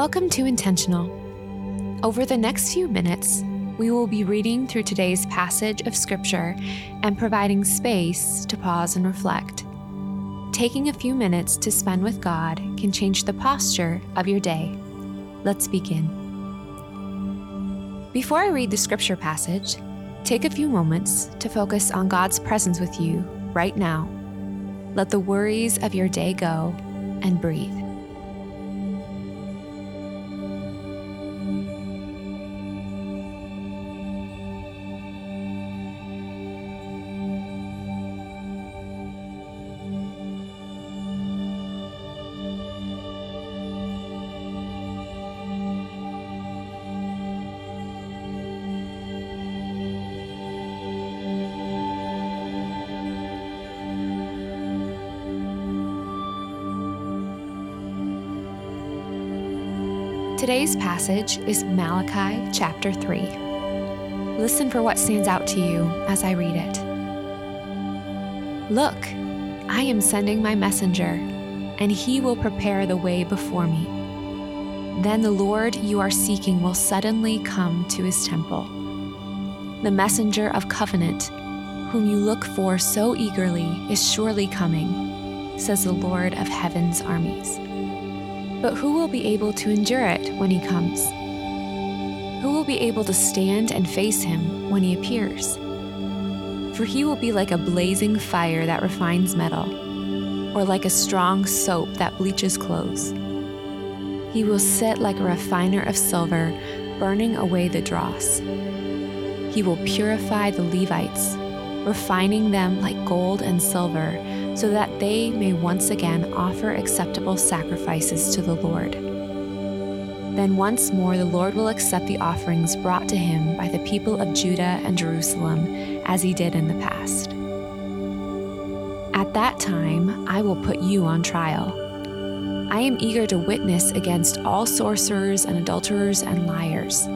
Welcome to Intentional. Over the next few minutes, we will be reading through today's passage of Scripture and providing space to pause and reflect. Taking a few minutes to spend with God can change the posture of your day. Let's begin. Before I read the Scripture passage, take a few moments to focus on God's presence with you right now. Let the worries of your day go and breathe. Today's passage is Malachi chapter 3. Listen for what stands out to you as I read it. Look, I am sending my messenger, and he will prepare the way before me. Then the Lord you are seeking will suddenly come to his temple. The messenger of covenant, whom you look for so eagerly, is surely coming, says the Lord of heaven's armies. But who will be able to endure it when he comes? Who will be able to stand and face him when he appears? For he will be like a blazing fire that refines metal, or like a strong soap that bleaches clothes. He will sit like a refiner of silver, burning away the dross. He will purify the Levites, refining them like gold and silver so that they may once again offer acceptable sacrifices to the Lord. Then once more the Lord will accept the offerings brought to him by the people of Judah and Jerusalem, as he did in the past. At that time, I will put you on trial. I am eager to witness against all sorcerers and adulterers and liars.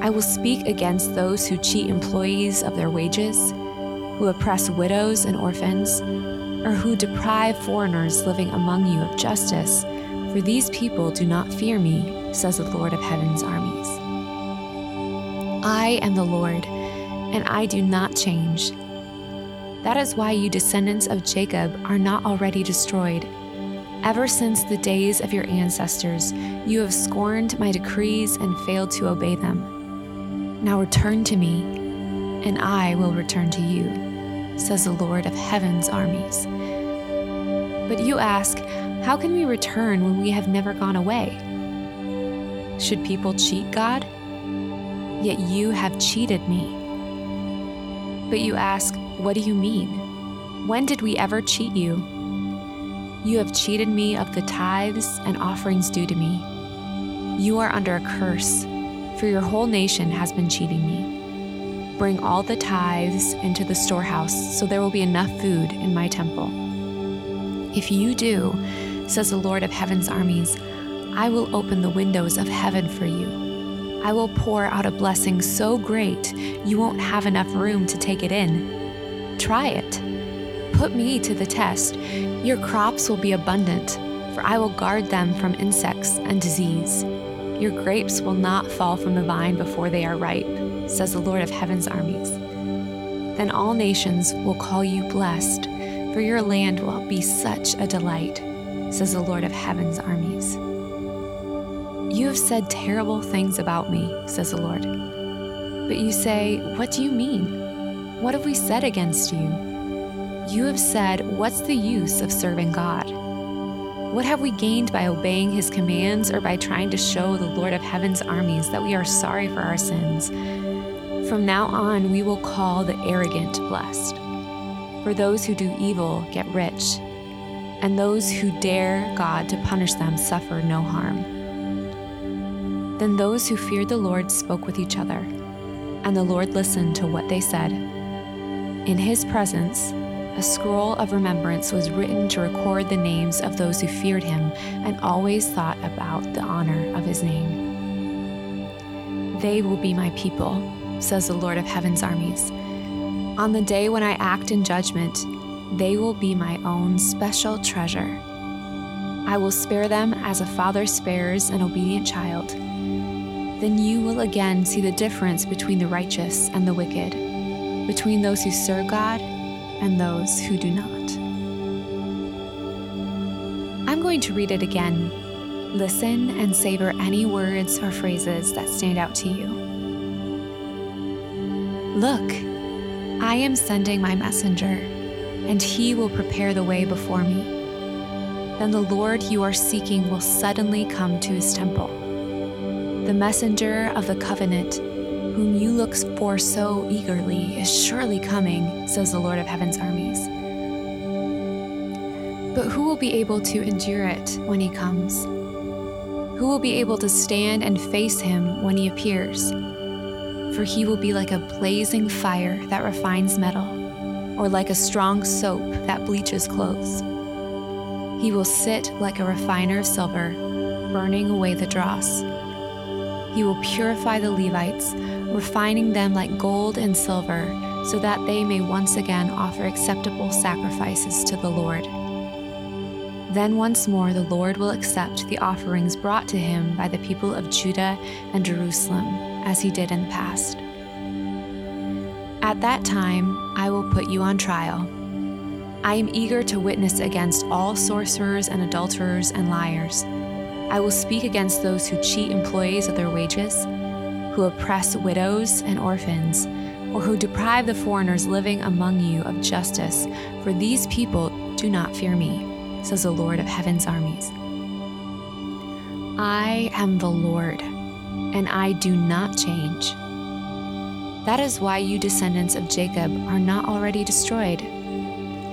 I will speak against those who cheat employees of their wages, who oppress widows and orphans or who deprive foreigners living among you of justice, for these people do not fear me, says the Lord of heaven's armies. I am the Lord, and I do not change. That is why you descendants of Jacob are not already destroyed. Ever since the days of your ancestors, you have scorned my decrees and failed to obey them. Now return to me, and I will return to you says the Lord of heaven's armies. But you ask, how can we return when we have never gone away? Should people cheat God? Yet you have cheated me. But you ask, what do you mean? When did we ever cheat you? You have cheated me of the tithes and offerings due to me. You are under a curse, for your whole nation has been cheating me. Bring all the tithes into the storehouse, so there will be enough food in my temple. If you do, says the Lord of heaven's armies, I will open the windows of heaven for you. I will pour out a blessing so great you won't have enough room to take it in. Try it. Put me to the test. Your crops will be abundant, for I will guard them from insects and disease. Your grapes will not fall from the vine before they are ripe says the Lord of heaven's armies. Then all nations will call you blessed, for your land will be such a delight, says the Lord of heaven's armies. You have said terrible things about me, says the Lord. But you say, What do you mean? What have we said against you? You have said, What's the use of serving God? What have we gained by obeying his commands or by trying to show the Lord of heaven's armies that we are sorry for our sins? From now on, we will call the arrogant blessed. For those who do evil get rich, and those who dare God to punish them suffer no harm. Then those who feared the Lord spoke with each other, and the Lord listened to what they said. In his presence, a scroll of remembrance was written to record the names of those who feared him and always thought about the honor of his name. They will be my people says the Lord of heaven's armies. On the day when I act in judgment, they will be my own special treasure. I will spare them as a father spares an obedient child. Then you will again see the difference between the righteous and the wicked, between those who serve God and those who do not. I'm going to read it again. Listen and savor any words or phrases that stand out to you. Look, I am sending my messenger, and he will prepare the way before me. Then the Lord you are seeking will suddenly come to his temple. The messenger of the covenant, whom you look for so eagerly, is surely coming, says the Lord of heaven's armies. But who will be able to endure it when he comes? Who will be able to stand and face him when he appears? For he will be like a blazing fire that refines metal, or like a strong soap that bleaches clothes. He will sit like a refiner of silver, burning away the dross. He will purify the Levites, refining them like gold and silver, so that they may once again offer acceptable sacrifices to the Lord. Then once more the Lord will accept the offerings brought to him by the people of Judah and Jerusalem as he did in the past. At that time, I will put you on trial. I am eager to witness against all sorcerers and adulterers and liars. I will speak against those who cheat employees of their wages, who oppress widows and orphans, or who deprive the foreigners living among you of justice, for these people do not fear me, says the Lord of heaven's armies. I am the Lord and I do not change. That is why you descendants of Jacob are not already destroyed.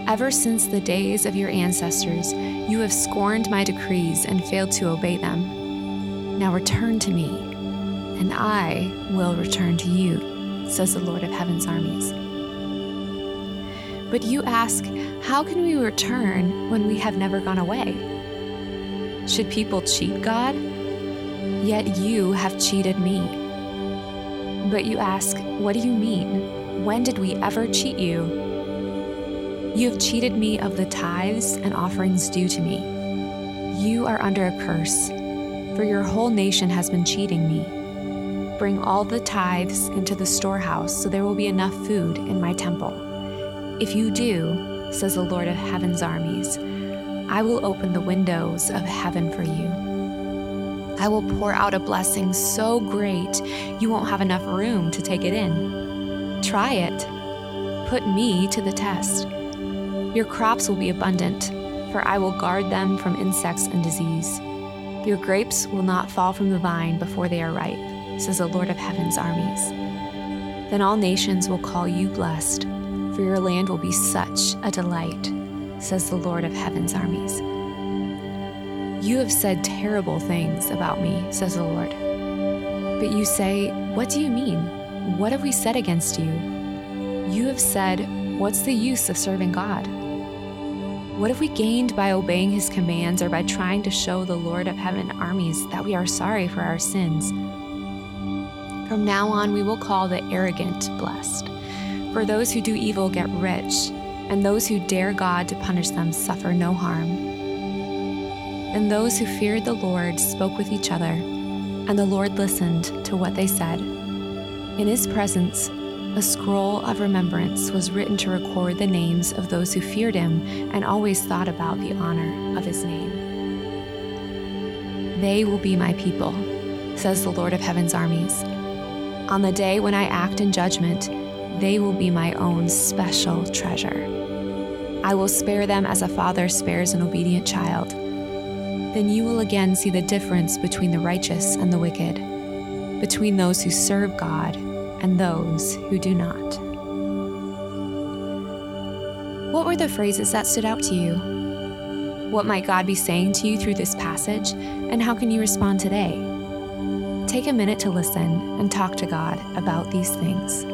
Ever since the days of your ancestors, you have scorned my decrees and failed to obey them. Now return to me, and I will return to you, says the Lord of heaven's armies. But you ask, How can we return when we have never gone away? Should people cheat God? Yet you have cheated me. But you ask, What do you mean? When did we ever cheat you? You have cheated me of the tithes and offerings due to me. You are under a curse, for your whole nation has been cheating me. Bring all the tithes into the storehouse so there will be enough food in my temple. If you do, says the Lord of heaven's armies, I will open the windows of heaven for you I will pour out a blessing so great you won't have enough room to take it in. Try it. Put me to the test. Your crops will be abundant, for I will guard them from insects and disease. Your grapes will not fall from the vine before they are ripe, says the Lord of heaven's armies. Then all nations will call you blessed, for your land will be such a delight, says the Lord of heaven's armies. You have said terrible things about me, says the Lord. But you say, What do you mean? What have we said against you? You have said, What's the use of serving God? What have we gained by obeying his commands or by trying to show the Lord of heaven armies that we are sorry for our sins? From now on, we will call the arrogant blessed. For those who do evil get rich, and those who dare God to punish them suffer no harm. And those who feared the Lord spoke with each other, and the Lord listened to what they said. In his presence, a scroll of remembrance was written to record the names of those who feared him and always thought about the honor of his name. They will be my people, says the Lord of heaven's armies. On the day when I act in judgment, they will be my own special treasure. I will spare them as a father spares an obedient child then you will again see the difference between the righteous and the wicked, between those who serve God and those who do not. What were the phrases that stood out to you? What might God be saying to you through this passage, and how can you respond today? Take a minute to listen and talk to God about these things.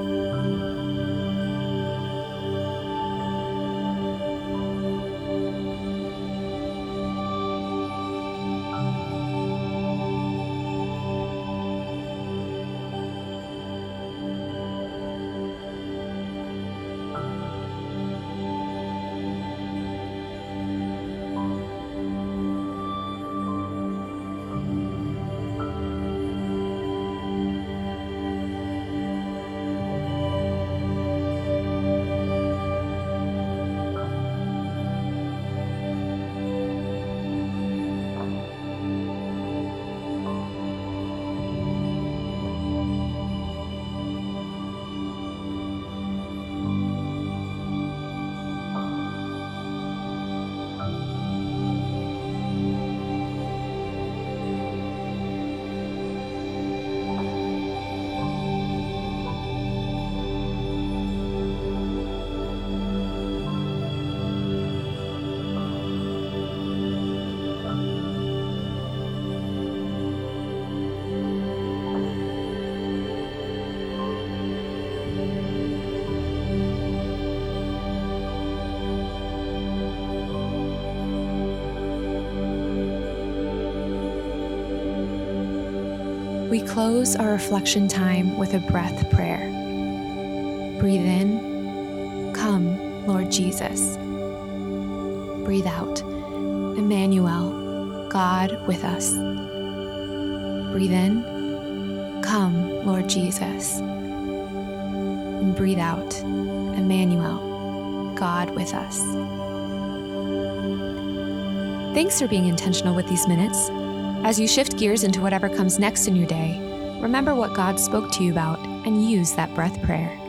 Close our reflection time with a breath prayer. Breathe in, Come, Lord Jesus. Breathe out, Emmanuel, God with us. Breathe in, Come, Lord Jesus. And breathe out, Emmanuel, God with us. Thanks for being intentional with these minutes. As you shift gears into whatever comes next in your day, remember what God spoke to you about and use that breath prayer.